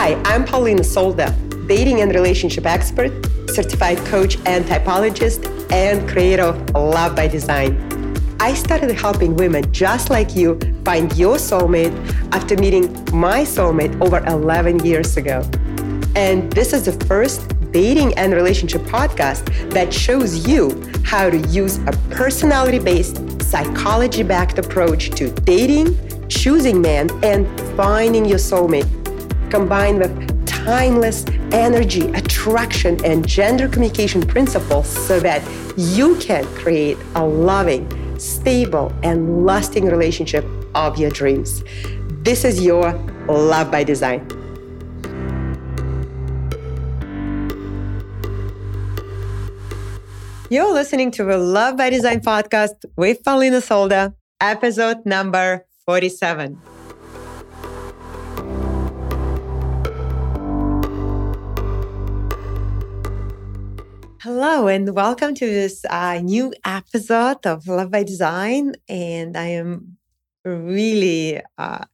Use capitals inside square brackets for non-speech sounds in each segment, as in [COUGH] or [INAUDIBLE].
Hi, I'm Polina Solda, dating and relationship expert, certified coach and typologist, and creator of Love by Design. I started helping women just like you find your soulmate after meeting my soulmate over 11 years ago. And this is the first dating and relationship podcast that shows you how to use a personality based, psychology backed approach to dating, choosing men, and finding your soulmate, combined with timeless energy, attraction, and gender communication principles so that you can create a loving, stable, and lasting relationship of your dreams. This is your Love by Design. You're listening to the Love by Design podcast with Polina Solda, episode number 47. Hello, and welcome to this uh, new episode of Love by Design. And I am really uh,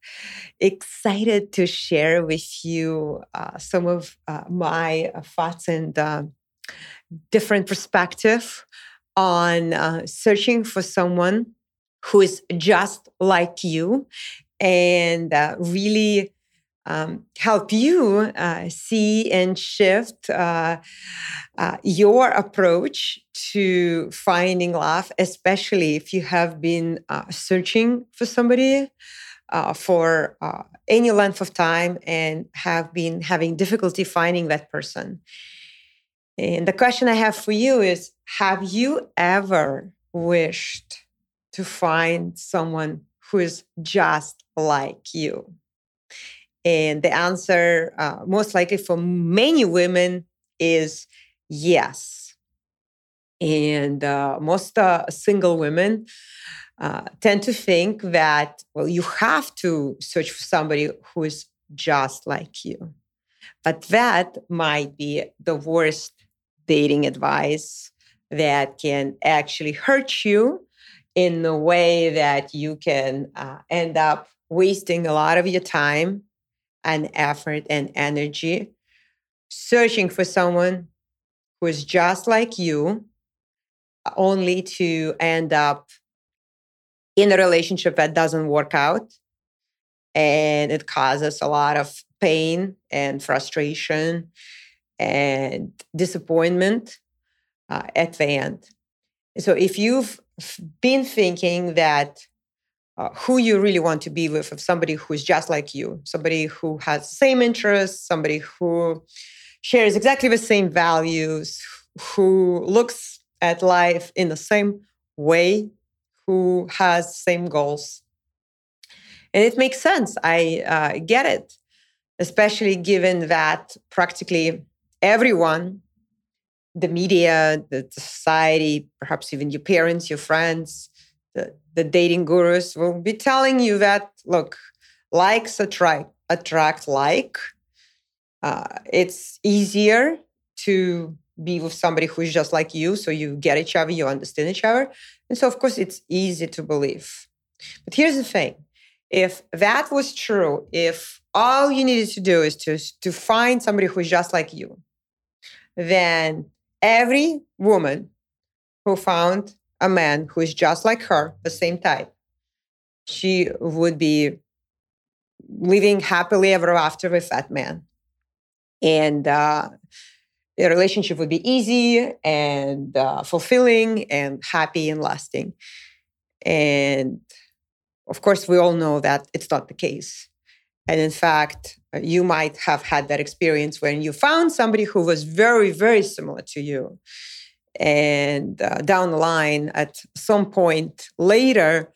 excited to share with you uh, some of uh, my thoughts and um, different perspective on uh, searching for someone who is just like you and uh, really um, help you uh, see and shift uh, uh, your approach to finding love, especially if you have been uh, searching for somebody uh, for any length of time and have been having difficulty finding that person. And the question I have for you is Have you ever wished to find someone who is just like you? And the answer, uh, most likely for many women, is yes. And uh, most uh, single women uh, tend to think that, well, you have to search for somebody who is just like you. But that might be the worst dating advice that can actually hurt you in a way that you can uh, end up wasting a lot of your time and effort and energy searching for someone who is just like you, only to end up in a relationship that doesn't work out. And it causes a lot of pain and frustration and disappointment uh, at the end. So if you've been thinking that uh, who you really want to be with, of somebody who's just like you, somebody who has the same interests, somebody who shares exactly the same values, who looks at life in the same way, who has same goals. And it makes sense. I uh, get it, especially given that practically everyone, the media, the society, perhaps even your parents, your friends, the, the dating gurus will be telling you that look, likes attract attract like. Uh, it's easier to be with somebody who is just like you, so you get each other, you understand each other, and so of course it's easy to believe. But here's the thing: if that was true, if all you needed to do is to to find somebody who is just like you, then every woman who found a man who is just like her, the same type, she would be living happily ever after with that man. And uh, the relationship would be easy and uh, fulfilling and happy and lasting. And of course, we all know that it's not the case. And in fact, uh, you might have had that experience when you found somebody who was very, very similar to you and uh, down the line at some point later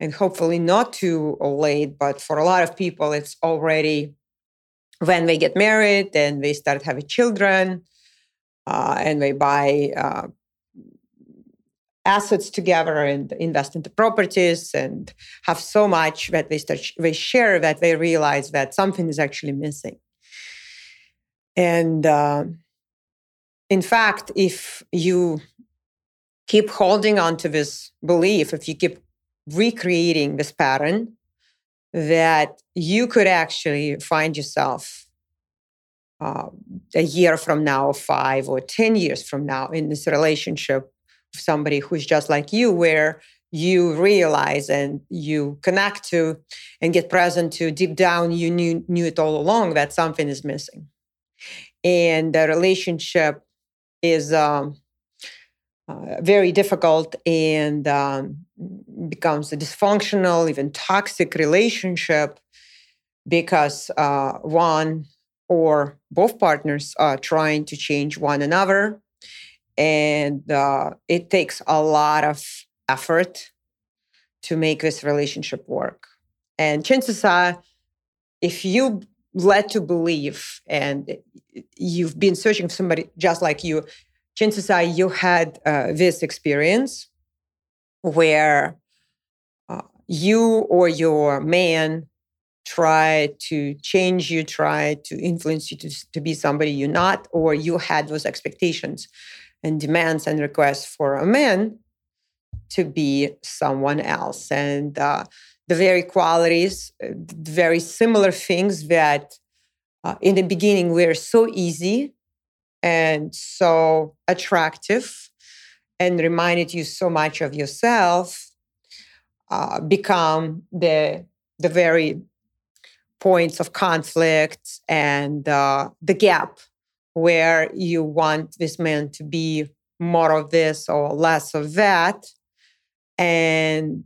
and hopefully not too late but for a lot of people it's already when they get married and they start having children uh, and they buy uh, assets together and invest into properties and have so much that they start they share that they realize that something is actually missing. And uh, in fact, if you keep holding on to this belief, if you keep recreating this pattern, that you could actually find yourself uh, a year from now, five or 10 years from now, in this relationship with somebody who's just like you, where you realize and you connect to and get present to deep down, you knew, knew it all along that something is missing. And the relationship is um, uh, very difficult and um, becomes a dysfunctional, even toxic relationship because uh, one or both partners are trying to change one another. And uh, it takes a lot of effort to make this relationship work. And chances are, if you led to believe and you've been searching for somebody just like you, chances are you had uh, this experience where uh, you or your man try to change you, try to influence you to, to be somebody you're not, or you had those expectations and demands and requests for a man to be someone else. And uh, the very qualities, uh, very similar things that uh, in the beginning were so easy and so attractive and reminded you so much of yourself uh, become the the very points of conflict and uh, the gap where you want this man to be more of this or less of that. And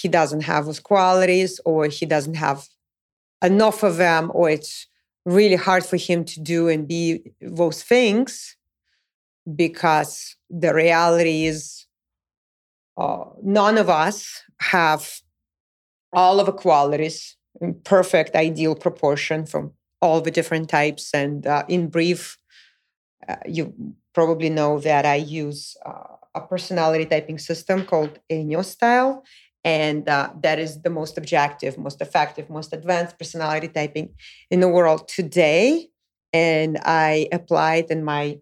he doesn't have those qualities or he doesn't have enough of them or it's really hard for him to do and be those things because the reality is uh, none of us have all of the qualities in perfect ideal proportion from all the different types and uh, in brief uh, you probably know that i use uh, a personality typing system called Enneagram style. And uh, that is the most objective, most effective, most advanced personality typing in the world today. And I applied in my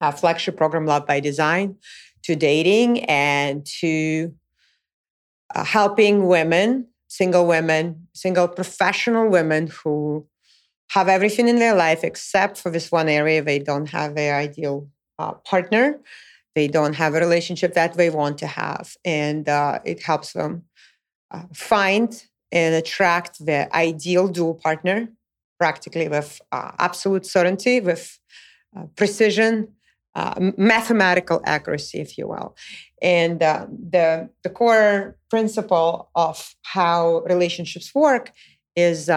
uh, flagship program, Love by Design, to dating and to uh, helping women, single women, single professional women who have everything in their life except for this one area they don't have their ideal uh, partner they don't have a relationship that they want to have. And uh, it helps them uh, find and attract the ideal dual partner practically with uh, absolute certainty, with uh, precision, uh, mathematical accuracy, if you will. And uh, the, the core principle of how relationships work is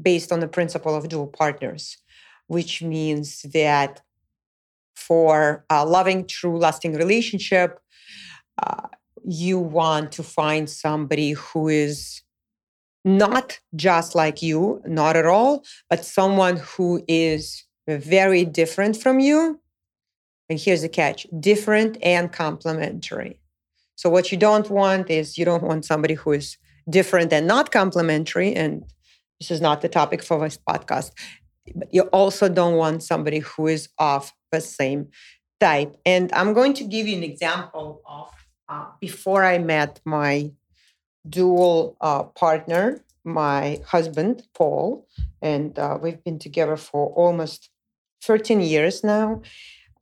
based on the principle of dual partners, which means that for a loving, true, lasting relationship, uh, you want to find somebody who is not just like you, not at all, but someone who is very different from you. And here's the catch different and complementary. So, what you don't want is you don't want somebody who is different and not complementary. And this is not the topic for this podcast. But you also don't want somebody who is of the same type. And I'm going to give you an example of uh, before I met my dual uh, partner, my husband, Paul, and uh, we've been together for almost 13 years now.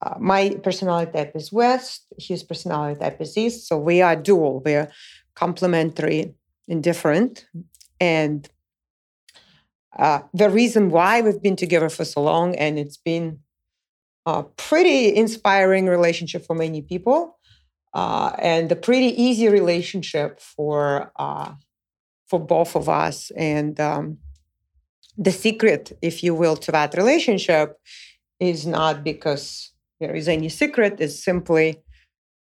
Uh, my personality type is West, his personality type is East. So we are dual, we're complementary and different. And uh, the reason why we've been together for so long, and it's been a pretty inspiring relationship for many people, uh, and a pretty easy relationship for uh, for both of us. And um, the secret, if you will, to that relationship is not because there is any secret. It's simply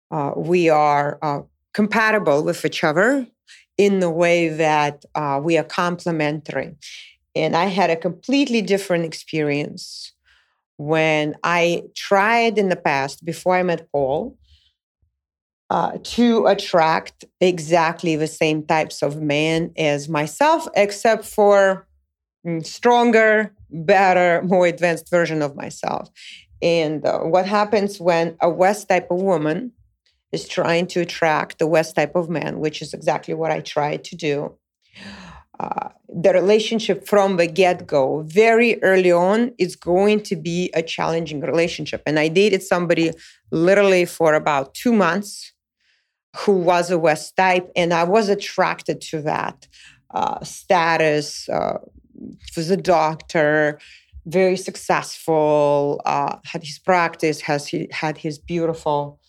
uh, we are uh, compatible with each other in the way that uh, we are complementary. And I had a completely different experience when I tried in the past, before I met Paul, uh, to attract exactly the same types of men as myself, except for mm, stronger, better, [LAUGHS] more advanced version of myself. And uh, what happens when a West type of woman is trying to attract the West type of man, which is exactly what I tried to do uh, the relationship from the get go, very early on, is going to be a challenging relationship. And I dated somebody literally for about two months who was a West type, and I was attracted to that uh, status. Uh, was a doctor, very successful, uh, had his practice, has he had his beautiful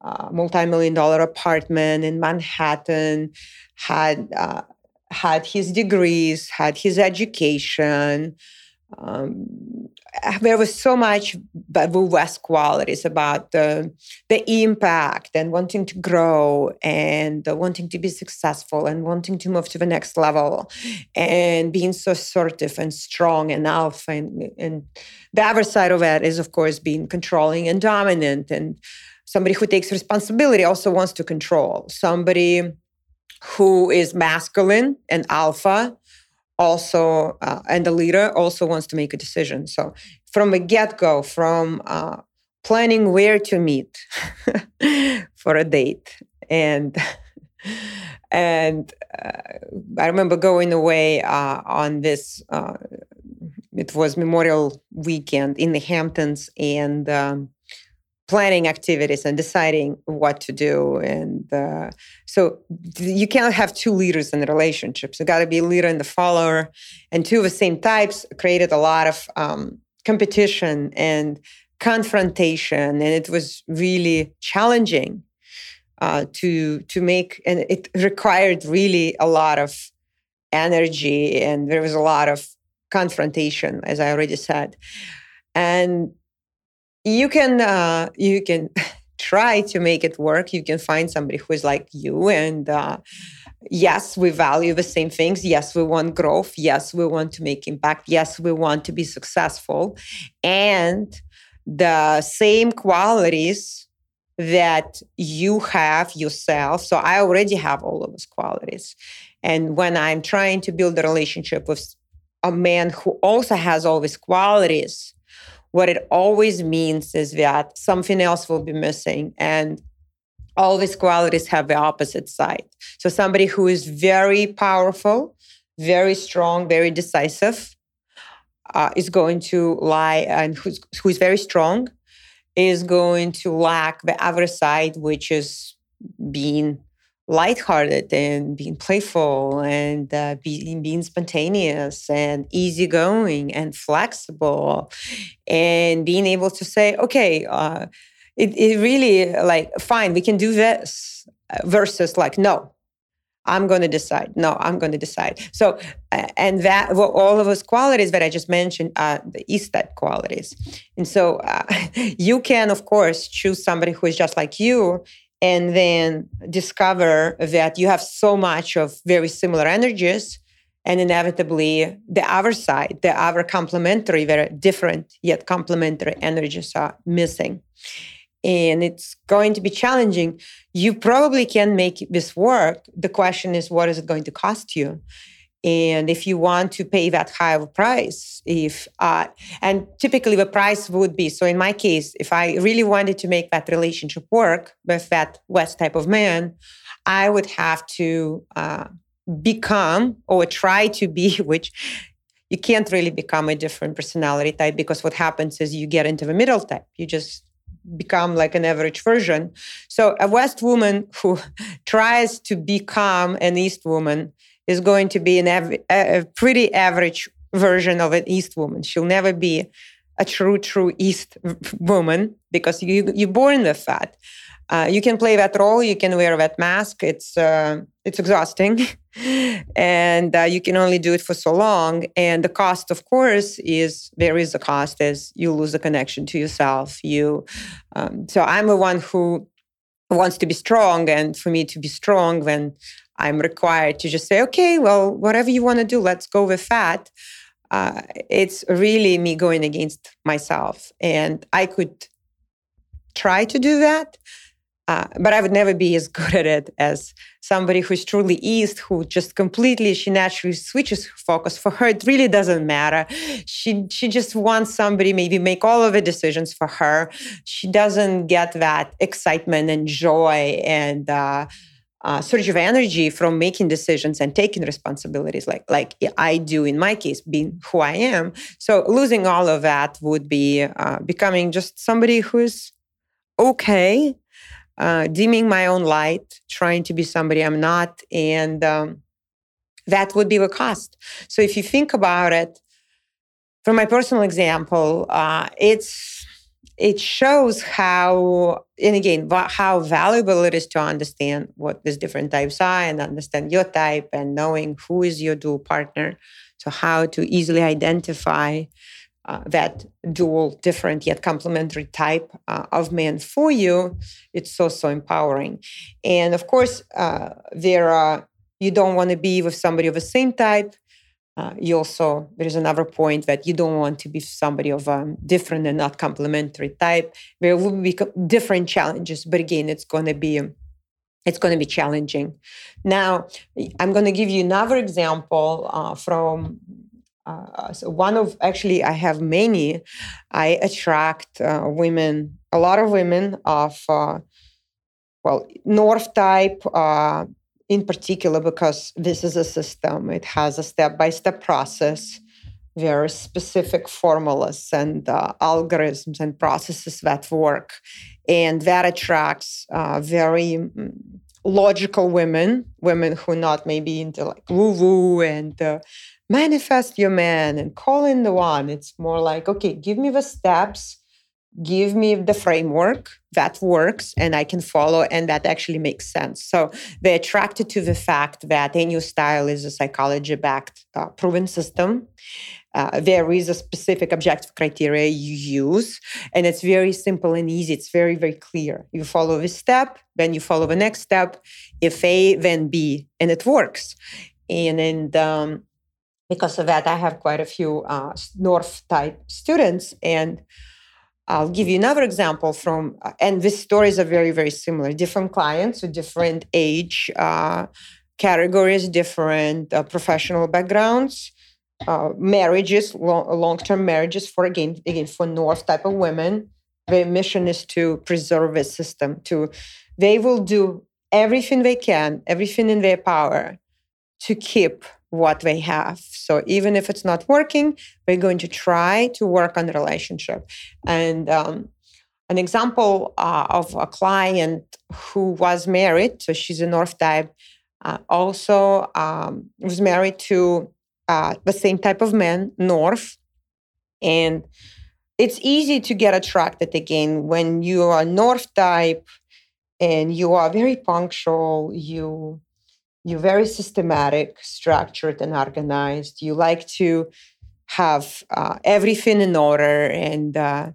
uh, multi-million dollar apartment in Manhattan, had uh, had his degrees, had his education. Um, there was so much West qualities about the, the impact and wanting to grow and wanting to be successful and wanting to move to the next level and being so assertive and strong and alpha. And, and the other side of it is, of course, being controlling and dominant. And somebody who takes responsibility also wants to control. Somebody who is masculine and alpha also uh, and the leader also wants to make a decision. So from the get-go from uh, planning where to meet [LAUGHS] for a date and [LAUGHS] and uh, i remember going away uh, on this uh, it was memorial weekend in the hamptons and um, planning activities and deciding what to do. And uh, so you can't have two leaders in the relationships. You got to be a leader and the follower. And two of the same types created a lot of um, competition and confrontation, and it was really challenging uh, to to make. And it required really a lot of energy, and there was a lot of confrontation, as I already said. And you can uh, you can [LAUGHS] try to make it work. You can find somebody who is like you and uh, yes we value the same things. Yes we want growth. Yes we want to make impact. Yes we want to be successful. And the same qualities that you have yourself. So i already have all of those qualities. And when i'm trying to build a relationship with a man who also has all these qualities what it always means is that something else will be missing. And all these qualities have the opposite side. So, somebody who is very powerful, very strong, very decisive uh, is going to lie, and who's, who is very strong is going to lack the other side, which is being lighthearted and being playful and uh, being, being spontaneous and easygoing and flexible and being able to say, okay, uh, it, it really like, fine, we can do this versus like, no, I'm going to decide. No, I'm going to decide. So, and that well, all of those qualities that I just mentioned are the Eastet qualities. And so, uh, [LAUGHS] you can, of course, choose somebody who is just like you and then discover that you have so much of very similar energies and inevitably the other side the other complementary very different yet complementary energies are missing. And it's going to be challenging. You probably can make this work. The question is what is it going to cost you and if you want to pay that high of a price if uh, and typically the price would be so in my case if i really wanted to make that relationship work with that west type of man i would have to uh, become or try to be [LAUGHS] which you can't really become a different personality type because what happens is you get into the middle type. You just become like an average version. So a west woman who [LAUGHS] tries to become an east woman is going to be an av- a pretty average version of an East woman. She'll never be a true, true East woman because you you're born with that. Uh, you can play that role. You can wear that mask. It's uh, it's exhausting, [LAUGHS] and uh, you can only do it for so long. And the cost, of course, is there is a cost as you lose the connection to yourself. You, um, so I'm the one who wants to be strong, and for me to be strong, then I'm required to just say, okay, well, whatever you want to do, let's go with that. Uh, it's really me going against myself. And I could try to do that, uh, but I would never be as [LAUGHS] good at it as somebody who's truly East, who just completely, she naturally switches focus. For her, it really doesn't matter. She, she just wants somebody maybe make all of the decisions for her. She doesn't get that excitement and joy and, uh, uh, surge of energy from making decisions and taking responsibilities like like I do in my case being who I am. So losing all of that would be uh, becoming just somebody who's okay uh, dimming my own light trying to be somebody I'm not and um, that would be the cost. So if you think about it from my personal example uh, it's it shows how and again how valuable it is to understand what these different types are and understand your type and knowing who is your dual partner. So how to easily identify uh, that dual different yet complementary type uh, of man for you. It's so so empowering. And of course uh, there are you don't want to be with somebody of the same type uh, you also there is another point that you don't want to be somebody of a different and not complementary type. There will be different challenges but again it's going to be it's going to be challenging. Now i'm going to give you another example uh, from uh, so one of actually i have many. I attract uh, women a lot of women of uh, well north type in particular because this is a system. It has a step by step process, very specific formulas and uh, algorithms and processes that work. And that attracts uh, very mm, logical women, women who are not maybe into like woo woo and uh, manifest your man and call in the one. It's more like, okay, give me the steps give me the framework that works and I can follow and that actually makes sense. So they're attracted to the fact that a new style is a psychology backed uh, proven system. Uh, there is a specific objective criteria you use, and it's very simple and easy. It's very, very clear. You follow this step, then you follow the next step. If A, then B, and it works. And, and um, because of that, I have quite a few uh, North type students, and I'll give you another example from, uh, and these stories are very, very similar. Different clients with different age uh, categories, different uh, professional backgrounds, uh, marriages, long term marriages for, again, again, for North type of women. Their mission is to preserve a system, to, they will do everything they can, everything in their power to keep what they have. So even if it's not working, we're going to try to work on the relationship. And um, an example uh, of a client who was married, so she's a North type, uh, also um, was married to uh, the same type of man, North. And it's easy to get attracted again when you are North type and you are very punctual, you you're very systematic, structured, and organized. You like to have uh, everything in order and uh,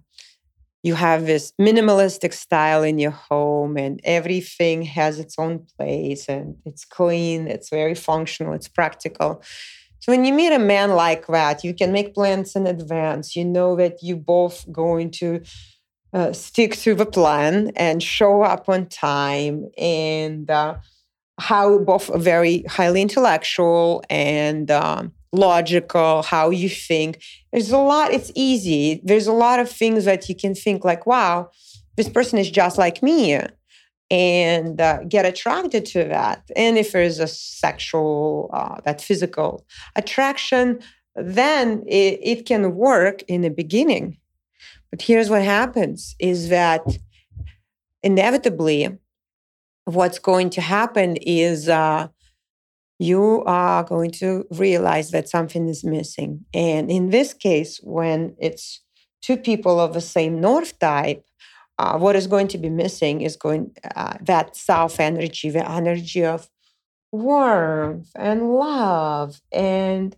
you have this minimalistic style in your home and everything has its own place and it's clean it's very functional it's practical so when you meet a man like that you can make plans in advance you know that you both going to uh, stick to the plan and show up on time and uh, how both very highly intellectual and um, logical, how you think. There's a lot, it's easy. There's a lot of things that you can think like, wow, this person is just like me and uh, get attracted to that. And if there's a sexual, uh, that physical attraction, then it, it can work in the beginning. But here's what happens is that inevitably what's going to happen is uh, you are going to realize that something is missing. And in this case, when it's two people of the same north type, uh, what is going to be missing is going uh, that south energy, the energy of warmth and love and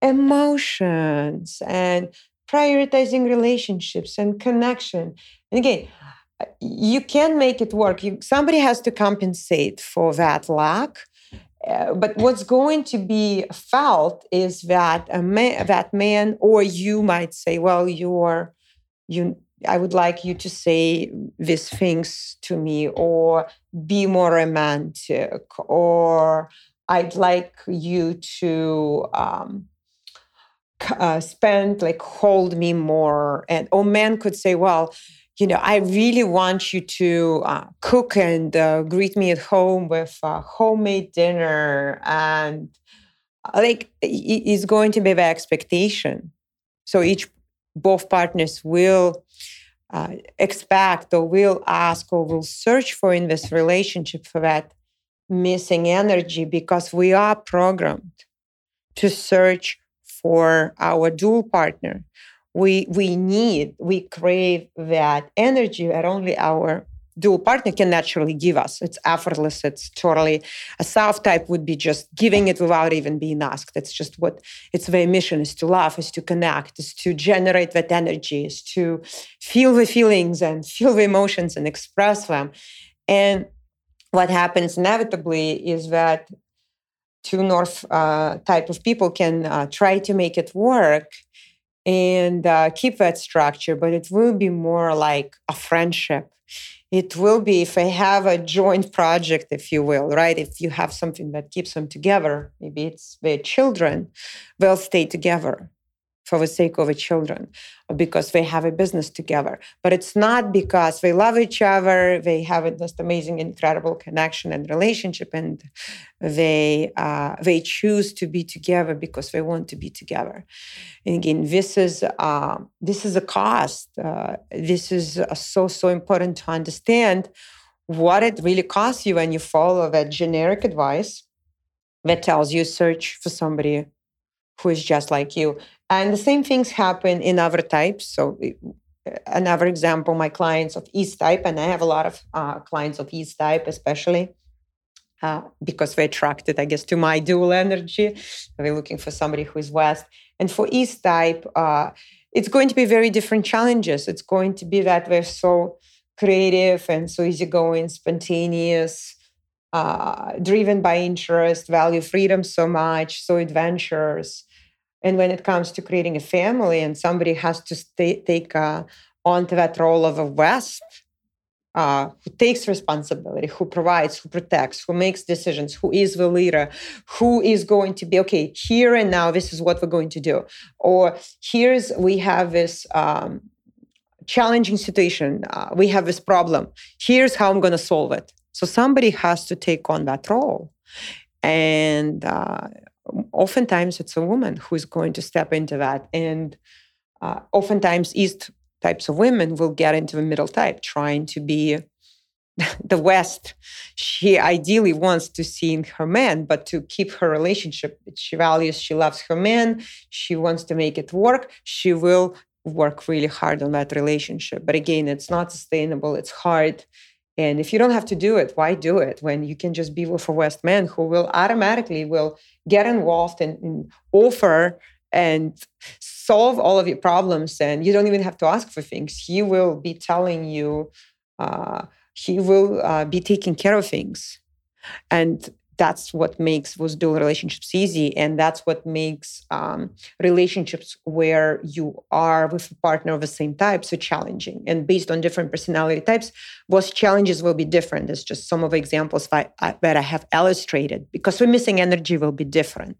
emotions and prioritizing relationships and connection. And again, you can make it work. You, somebody has to compensate for that lack. Uh, but what's going to be felt is that a man, that man, or you might say, "Well, you're you. I would like you to say these things to me, or be more romantic, or I'd like you to." Um, uh, spend like hold me more and or man could say well you know, I really want you to uh, cook and uh, greet me at home with a homemade dinner. And uh, like, it's going to be the expectation. So each, both partners will uh, expect or will ask or will search for in this relationship for that missing energy because we are programmed to search for our dual partner we we need we crave that energy that only our dual partner can naturally give us. It's effortless it's totally a south type would be just giving it without even being asked. It's just what its their mission is to love is to connect is to generate that energy is to feel the feelings and feel the emotions and express them. And what happens inevitably is that two north uh, type of people can uh, try to make it work and uh, keep that structure, but it will be more like a friendship. It will be if I have a joint project, if you will, right? If you have something that keeps them together, maybe it's their children, they'll stay together for the sake of the children because they have a business together. But it's not because they love each other they have this amazing incredible connection and relationship and they uh, they choose to be together because they want to be together. And again this is uh, this is a cost uh, this is uh, so so important to understand what it really costs you when you follow that generic advice that tells you search for somebody who is just like you and the same things happen in other types. So, another example, my clients of East type, and I have a lot of uh, clients of East type, especially uh, because they're attracted, I guess, to my dual energy. They're looking for somebody who is West. And for East type, uh, it's going to be very different challenges. It's going to be that they're so creative and so easygoing, spontaneous, uh, driven by interest, value freedom so much, so adventurous. And when it comes to creating a family and somebody has to take uh, onto that role of a West, uh, who takes responsibility, who provides, who protects, who makes decisions, who is the leader, who is going to be, okay, here and now, this is what we're going to do. Or here's, we have this um, challenging situation, uh, we have this problem, here's how I'm going to solve it. So somebody has to take on that role. And uh, oftentimes it's a woman who is going to step into that. And uh, oftentimes, East types of women will get into the middle type, trying to be [LAUGHS] the West. She ideally wants to see in her man, but to keep her relationship, she values, she loves her man, she wants to make it work. She will work really hard on that relationship. But again, it's not sustainable, it's hard. And if you don't have to do it, why do it when you can just be with a West man who will automatically will get involved and, and offer and solve all of your problems and you don't even have to ask for things. He will be telling you uh, he will uh, be taking care of things. And that's what makes those dual relationships easy and that's what makes um, relationships where you are with a partner of the same type so challenging. And based on different personality types those challenges will be different. It's just some of the examples that I, that I have illustrated because the missing energy will be different.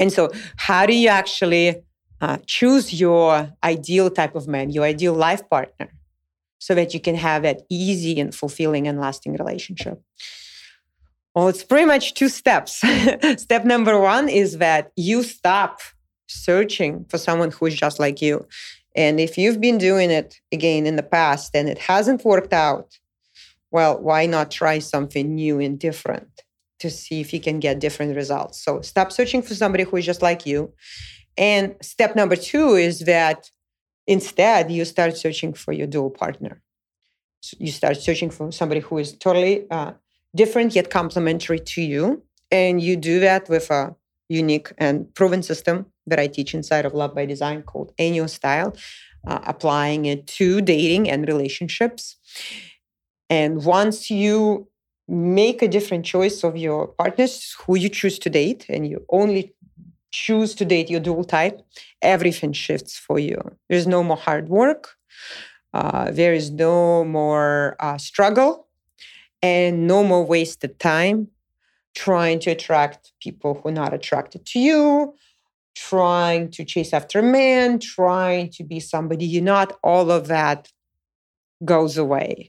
And so how do you actually uh, choose your ideal type of man your ideal life partner so that you can have that easy and fulfilling and lasting relationship well, it's pretty much two steps. [LAUGHS] Step number one is that you stop searching for someone who is just like you. And if you've been doing it again in the past and it hasn't worked out, well, why not try something new and different to see if you can get different results? So stop searching for somebody who is just like you. And step number two is that instead you start searching for your dual partner. So you start searching for somebody who is totally uh, different yet complementary to you. And you do that with a unique and proven system that I teach inside of Love by Design called Enneagram Style, uh, applying it to dating and relationships. And once you make a different choice of your partners, who you choose to date, and you only choose to date your dual type, everything shifts for you. There's no more hard work. Uh, there is no more uh, struggle and no more wasted time trying to attract people who are not attracted to you, trying to chase after men, trying to be somebody you're not. All of that goes away.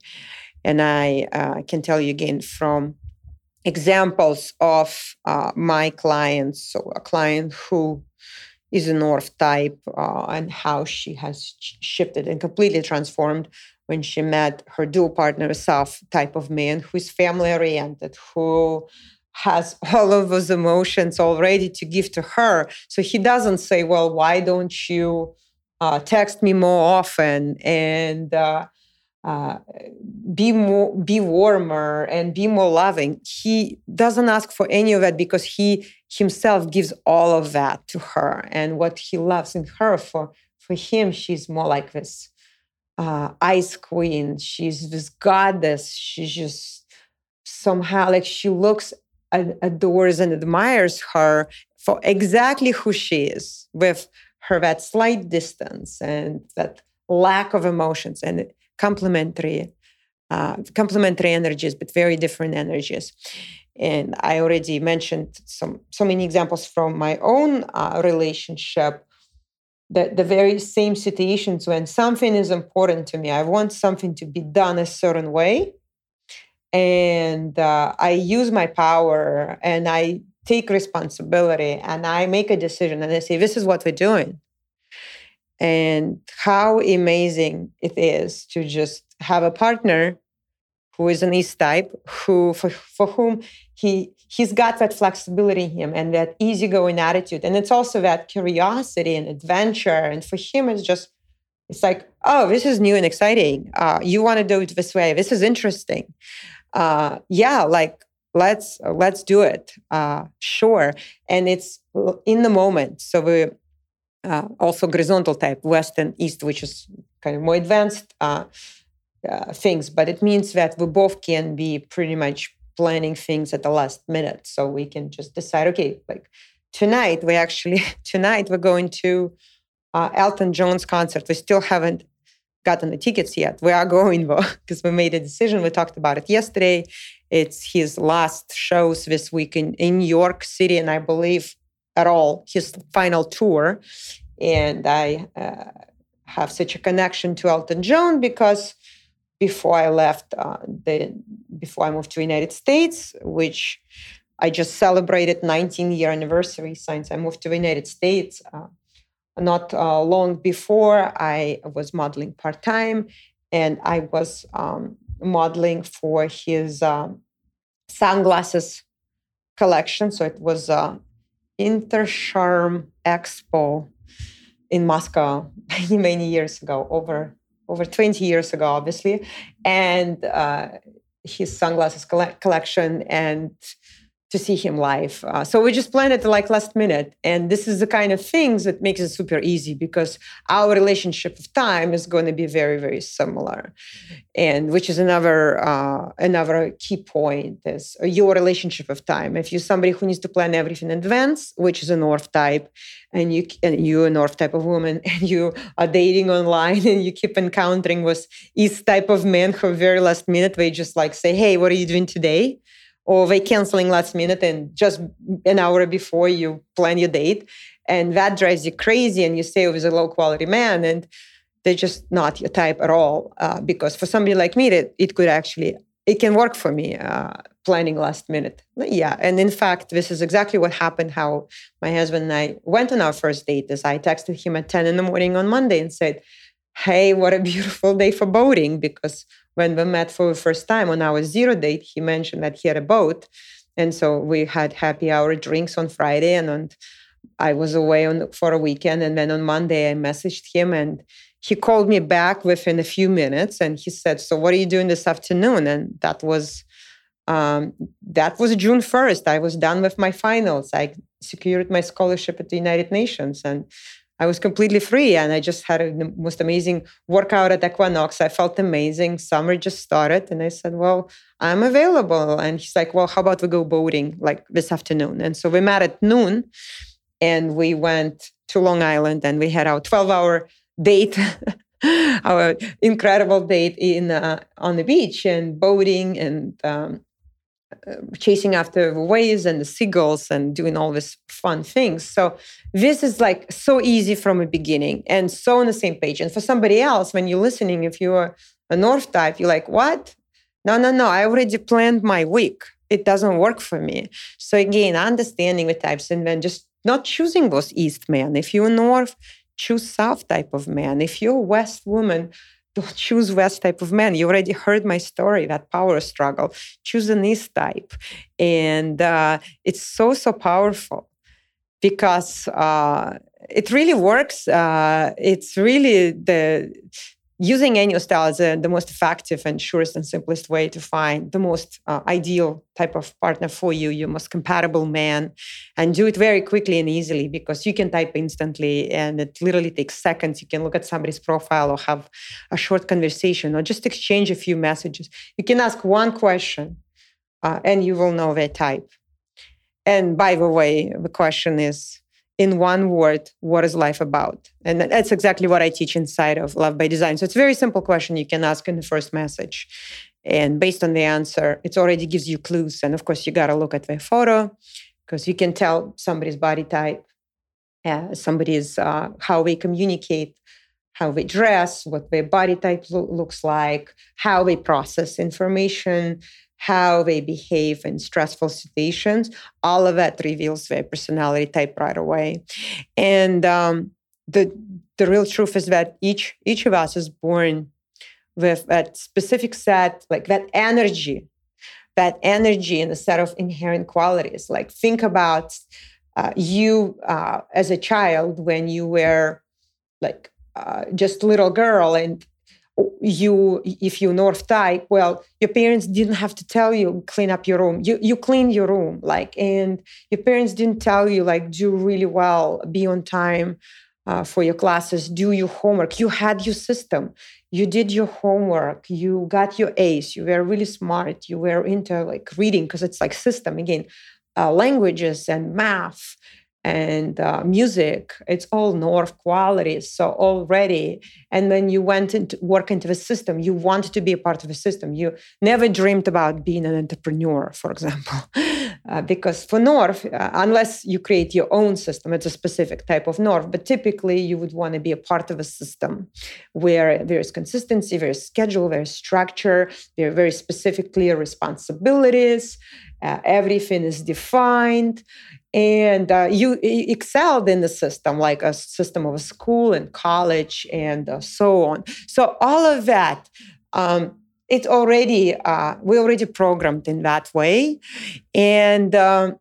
And I uh, can tell you again from examples of uh, my clients, so a client who is a North type uh, and how she has shifted and completely transformed when she met her dual partner, South type of man who is family oriented, who has [LAUGHS] all of those emotions already to give to her. So he doesn't say, Well, why don't you uh, text me more often and uh, uh, be more, be warmer and be more loving? He doesn't ask for any of that because he himself gives all of that to her. And what he loves in her, for, for him, she's more like this uh, ice queen. She's this goddess. She's just somehow like she looks, adores, and admires her for exactly who she is, with her that slight distance and that lack of emotions and complementary, uh, complementary energies, but very different energies. And I already mentioned some so many examples from my own uh, relationship the, the very same situations when something is important to me. I want something to be done a certain way. And uh, I use my power and I take responsibility and I make a decision and I say, this is what we're doing. And how amazing it is to just have a partner who is an East type, who for, for whom he he's got that flexibility in him and that easygoing attitude. And it's also that curiosity and adventure. And for him, it's just, it's like, oh, this is new and exciting. Uh, you want to do it this way. This is interesting. Uh, yeah, like let's let's do it. Uh, sure. And it's in the moment. So we uh, also horizontal type, west and east, which is kind of more advanced uh, uh, things. But it means that we both can be pretty much planning things at the last minute. So we can just decide, okay, like tonight, we actually, [LAUGHS] tonight we're going to uh, Elton John's concert. We still haven't gotten the tickets yet. We are [LAUGHS] going though, because we made a decision. We talked about it yesterday. It's his last shows this week in, in New York City, and I believe at all his final tour. And I uh, have such a connection to Elton John because before I left uh, the before I moved to United States, which I just celebrated 19 year anniversary since I moved to the United States. Uh, not uh, long before, I was modeling part time, and I was um, modeling for his um, sunglasses collection. So it was uh, Intercharm Expo in Moscow many [LAUGHS] many years ago, over over 20 years ago, obviously, and uh, his sunglasses collection and to see him live. Uh, so we just planned it like last minute. And this is the kind of things that makes it super easy because our relationship of time is going to be very, very similar. And which is another uh, another key point is your relationship of time. If you're somebody who needs to plan everything in advance, which is a North type, and you and you a North type of woman, [LAUGHS] and you are dating online and you keep encountering with East type of men who very last minute they just like say, Hey, what are you doing today? Or they canceling last minute and just an hour before you plan your date. And that drives you crazy and you stay with a low quality man and they're just not your type at all uh, because for somebody like me it, it could actually it can work for me uh, planning last minute. Yeah and in fact this is exactly what happened how my husband and i went on our first date. As i texted him at 10 in the morning on monday and said hey what a beautiful day for boating because when we met for the first time on our zero date, he mentioned that he had a boat. And so we had happy hour drinks on Friday and on I was away on for a weekend. And then on Monday I messaged him and he called me back within a few minutes and he said, So what are you doing this afternoon? And that was um, that was June 1st. I was done with my finals. I secured my scholarship at the United Nations. And I was completely free and I just had the most amazing workout at Equinox. I felt amazing. Summer just started and I said, Well, I'm available. And he's like, Well, how about we go boating like this afternoon? And so we met at noon and we went to Long Island and we had our 12 hour date. [LAUGHS] our incredible date in uh, on the beach and boating and um, Uh, chasing after the waves and the seagulls and doing all these fun things. So this is like so easy from the beginning and so on the same page. And for somebody else, when you're listening, if you're a north type, you're like, what? No, no, no. I already planned my week. It doesn't work for me. So again, understanding the types and then just not choosing those east men. If you're north, choose south type of man. If you're west woman, choose west type of man. You already heard my story, that power struggle. Choose an east type. And uh, it's so, so powerful because uh, it really works. Uh, it's really the using Enneagram style is the most effective and surest and simplest way to find the most uh, ideal type of partner for you, your most compatible man, and do it very quickly and easily because you can type instantly and it literally takes seconds. You can look at somebody's profile or have a short conversation or just exchange a few messages. You can ask one question uh, and you will know their type. And by the way, the question is in one word, what is life about? And that's exactly what I teach inside of Love by Design. So it's a very simple question you can ask in the first message. And based on the answer, it already gives you clues. And of course, you got to look at their photo because you can tell somebody's body type, uh, somebody's uh, how they communicate, how they dress, what their body type lo- looks like, how they process information, how they behave in stressful situations, all of that reveals their personality type right away. And um, the the real truth is that each each of us is born with that specific set, like that energy, that energy and a set of inherent qualities. Like think about uh, you uh, as a child when you were like uh, just little girl and you if you north type well your parents didn't have to tell you clean up your room. You you clean your room like and your parents didn't tell you like do really well be on time uh, for your classes do your homework. You had your system. You did your homework. You got your a's. You were really smart. You were into like reading because it's like system again uh, languages and math and uh, music it's all north qualities so already and then you went into work into the system you wanted to be a part of the system. You never dreamed about being an entrepreneur for example [LAUGHS] uh, because for north uh, unless you create your own system it's a specific type of north but typically you would want to be a part of a system where there's consistency there's schedule there's structure there are very specific clear responsibilities uh, everything is defined and uh, you excelled in the system like a system of a school and college and uh, so on. So all of that um, it's already uh, we already programmed in that way and um,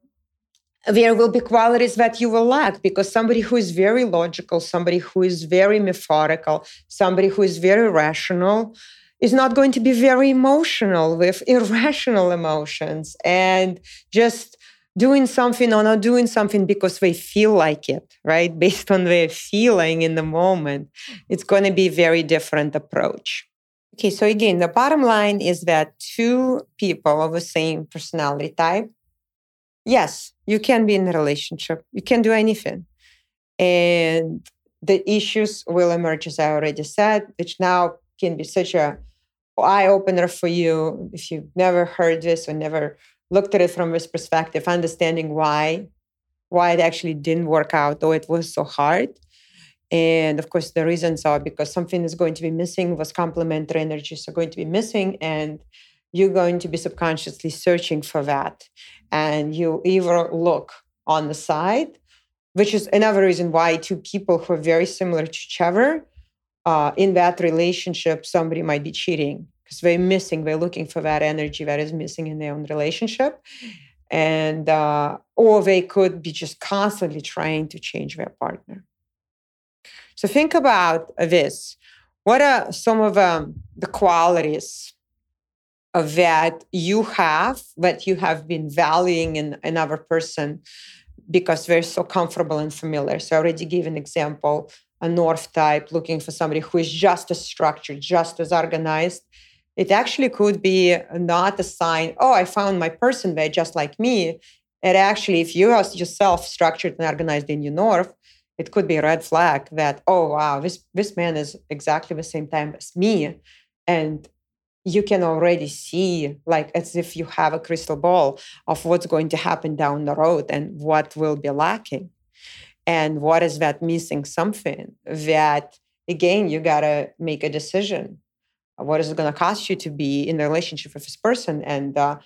there will be qualities that you will lack because somebody who is very logical somebody who is very methodical somebody who is very rational is not going to be very emotional with [LAUGHS] irrational emotions and just doing something or not doing something because they feel like it, right? [LAUGHS] Based on their feeling in the moment, it's going to be a very different approach. Okay, so again, the bottom line is that two people of the same personality type, yes, you can be in a relationship, you can do anything. And the issues will emerge, as I already said, which now can be such a eye opener for you if you've never heard this or never looked at it from this perspective, understanding why why it actually didn't work out, though it was so hard. And of course, the reasons are because something is going to be missing, was complementary energies are going to be missing, and you're going to be subconsciously searching for that. And you either look on the side, which is another reason why two people who are very similar to each other, uh, in that relationship, somebody might be cheating because they're missing, they're looking for that energy that is missing in their own relationship. And, uh, or they could be just constantly trying to change their partner. So think about this. What are some of um, the qualities of that you have, that you have been valuing in another person because they're so comfortable and familiar? So I already gave an example, a North type looking for somebody who is just as structured, just as organized, it actually could be not a sign, oh, I found my person there just like me. It actually, if you are yourself structured and organized in your north, it could be a red flag that, oh wow, this this man is exactly the same time as me. And you can already see, like as if you have a crystal ball of what's going to happen down the road and what will be lacking. And what is that missing something that again you gotta make a decision? What is it going to cost you to be in a relationship with this person? And uh,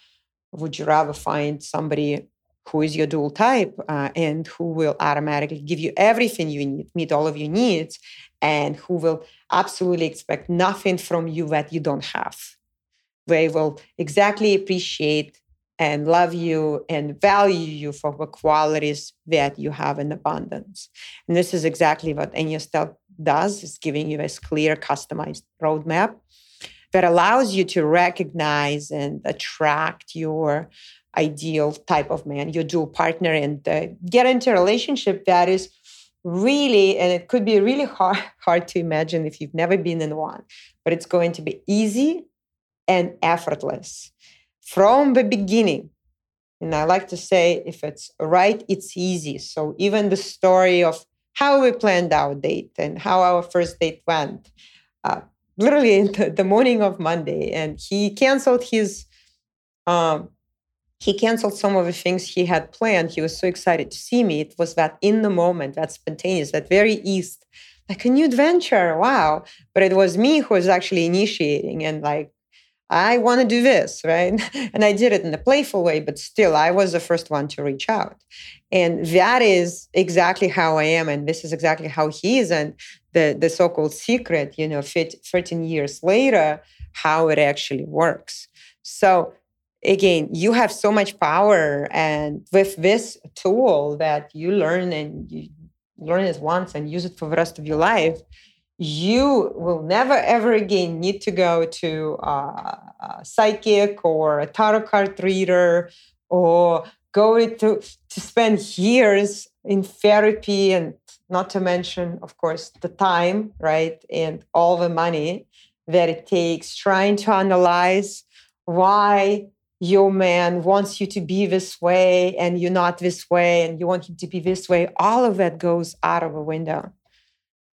would you rather find somebody who is your dual type uh, and who will automatically give you everything you need meet all of your needs and who will absolutely expect nothing from you that you don't have? They will exactly appreciate and love you and value you for the qualities that you have in abundance. And this is exactly what Enneastyle does, is giving you this clear, customized roadmap that allows you to recognize and attract your ideal type of man, your dual partner, and uh, get into a relationship that is really, and it could be really hard, hard to imagine if you've never been in one, but it's going to be easy and effortless from the beginning. And I like to say, if it's right, it's easy. So even the story of how we planned our date and how our first date went, uh, literally the, the, morning of Monday, and he canceled his. Um, he canceled some of the things he had planned. He was so excited to see me. It was that in the moment, that spontaneous, that very east, like a new adventure. Wow. But it was me who was actually initiating and like I want to do this, right? [LAUGHS] And I did it in a playful way, but still, I was the first one to reach out. And that is exactly how I am. And this is exactly how he is. And the, the so called secret, you know, 13 years later, how it actually works. So, again, you have so much power. And with this tool that you learn and you learn it once and use it for the rest of your life, you will never ever again need to go to a psychic or a tarot card reader or go to to spend years in therapy and not to mention of course the time right and all the money that it takes trying to analyze why your man wants you to be this way and you're not this way and you want him to be this way. All of that goes out of a window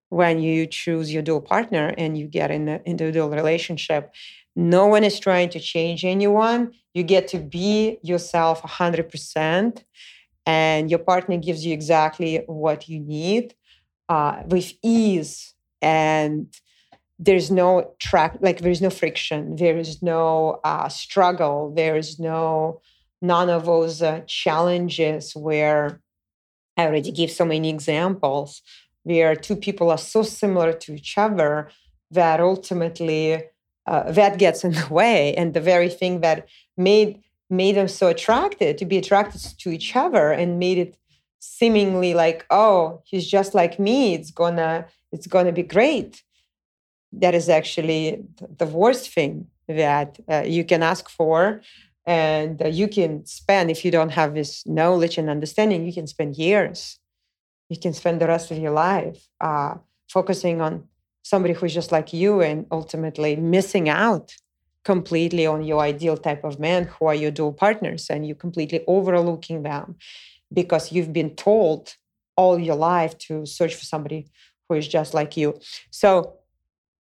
when you choose your dual partner and you get in an individual relationship. No one is trying to change anyone. You get to be yourself 100%, and your partner gives you exactly what you need uh, with ease. And there's no track, like, there's no friction, there is no uh, struggle, there is no none of those uh, challenges where I already give so many examples where two people are so similar to each other that ultimately uh, that gets in the [LAUGHS] way and the very thing that made made them so attracted to be attracted to each other and made it seemingly like oh he's just like me. It's gonna it's gonna be great. That is actually the worst thing that uh, you can ask for. And uh, you can spend if you don't have this knowledge and understanding you can spend years you can spend the rest of your life uh, focusing on somebody who's just like you and ultimately missing out completely on your ideal type of man who are your dual partners and you're completely overlooking them because you've been told all your life to search for somebody who is just like you. So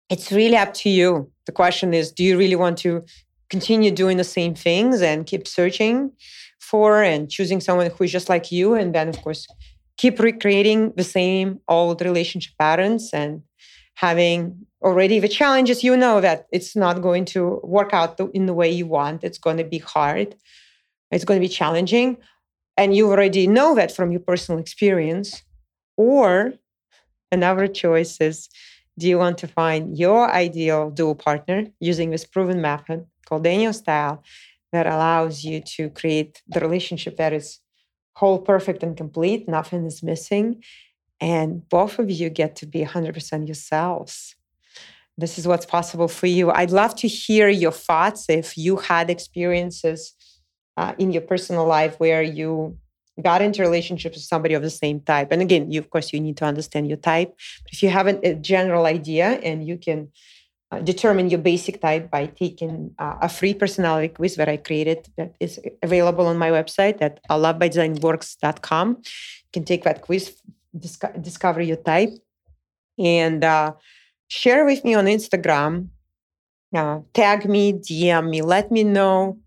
it's really up to you. The question is do you really want to continue doing the same things and keep searching for and choosing someone who is just like you? And then of course keep recreating the same old relationship patterns and having already the challenges you know that it's not going to work out in the way you want. It's going to be hard. It's going to be challenging. And you already know that from your personal experience. Or another choice is do you want to find your ideal dual partner using this proven method called Enneastyle that allows you to create the relationship that is whole, perfect, and complete. Nothing is missing. And both of you get to be 100% yourselves. This is what's possible for you. I'd love to hear your thoughts if you had experiences uh, in your personal life where you got into relationships with somebody of the same type. And again, you of course you need to understand your type. But if you have a general idea and you can determine your basic type by taking uh, a free personality quiz that I created that is available on my website at lovebyDesignWorks.com. You can take that quiz, disco- discover your type, and uh, share with me on Instagram. Uh, tag me, DM me, let me know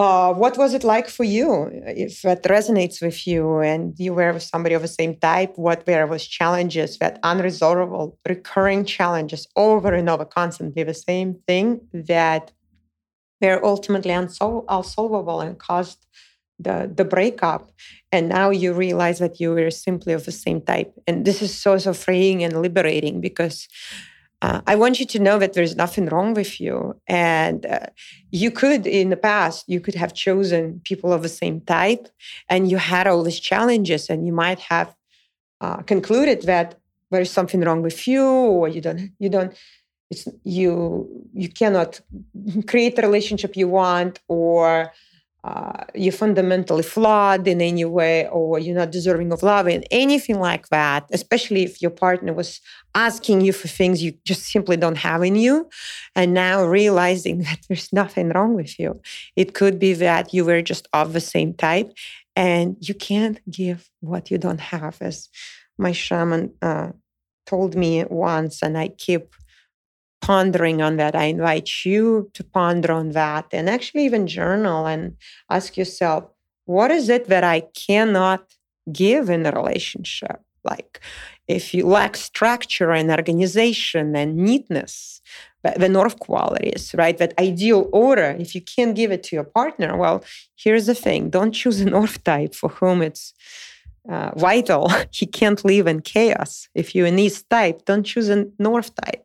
uh, what was it like for you? If that resonates with you and you were with somebody of the same type, what were those challenges, that unresolvable, recurring challenges over and over, constantly the same thing that were ultimately unsol- unsolvable and caused the, the breakup. And now you realize that you were simply of the same type. And this is so, so freeing and liberating because uh, I want you to know that there's nothing wrong with you. And uh, you could, in the past, you could have chosen people of the same type and you had all these challenges, and you might have uh, concluded that there's something wrong with you or you don't, you don't, it's you, you cannot create the relationship you want or uh, you're fundamentally flawed in any way or you're not deserving of love and anything like that especially if your partner was asking you for things you just simply don't have in you and now realizing [LAUGHS] that there's nothing wrong with you. It could be that you were just of the same type and you can't give what you don't have as my shaman uh, told me once and i keep pondering on that. I invite you to ponder on that and actually even journal and ask yourself, what is it that I cannot give in a relationship? Like if you lack structure and organization and neatness, the north qualities, right? That ideal order, if you can't give it to your partner, well, here's the thing don't choose a [LAUGHS] north type for whom it's uh, vital. [LAUGHS] he can't live in chaos. If you're an east type, don't choose a north type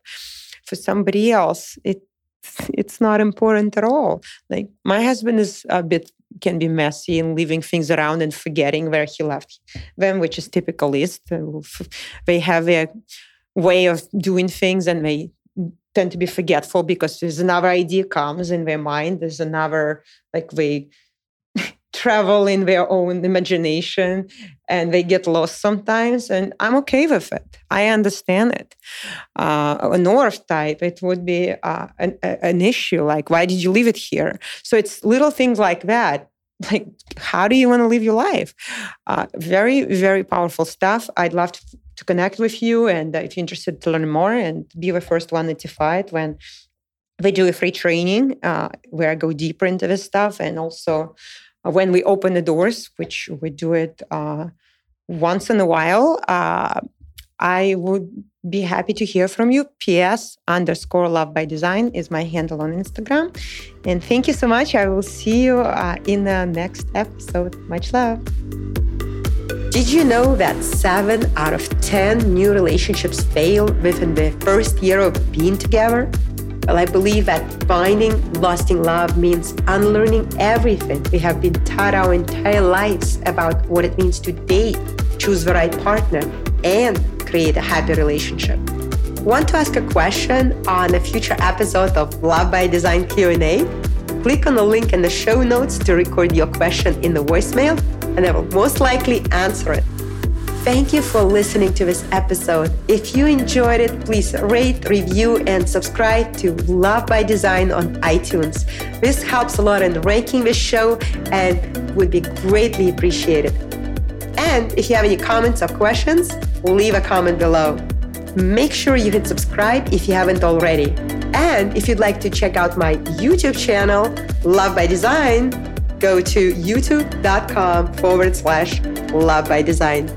for somebody else it it's not important at all like my husband is a bit can be messy and leaving things around and forgetting where he left them which is typical East. they have a way of doing things and they tend to be forgetful because there's another idea comes in their mind there's another like they travel in their own imagination and they get lost sometimes and i'm okay with it. I understand it. Uh, a north type it would be uh, an, an issue like why did you leave it here? So it's little things like that like how do you want to live your life? Uh, very very powerful stuff. I'd love to, to connect with you and if you're interested to learn more and be the first one notified when we do a free training uh, where I go deeper into this stuff and also uh, when we open the doors, which we do it uh, once in a while, uh, I would be happy to hear from you. PS underscore love by design is my handle on Instagram. And thank you so much. I will see you uh, in the next episode. Much love. Did you know that seven out of 10 new relationships fail within the first year of being together? Well, I believe that finding lasting love means unlearning everything we have been taught our entire lives about what it means to date, choose the right partner, and create a happy relationship. Want to ask a question on a future episode of Love by Design Q&A? Click on the link in the show notes to record your question in the voicemail, and I will most likely answer it. Thank you for listening to this episode. If you enjoyed it, please rate, review, and subscribe to Love by Design on iTunes. This helps a lot in ranking this show and would be greatly appreciated. And if you have any comments or questions, leave a comment below. Make sure you hit subscribe if you haven't already. And if you'd like to check out my YouTube channel, Love by Design, go to youtube.com forward slash love by design.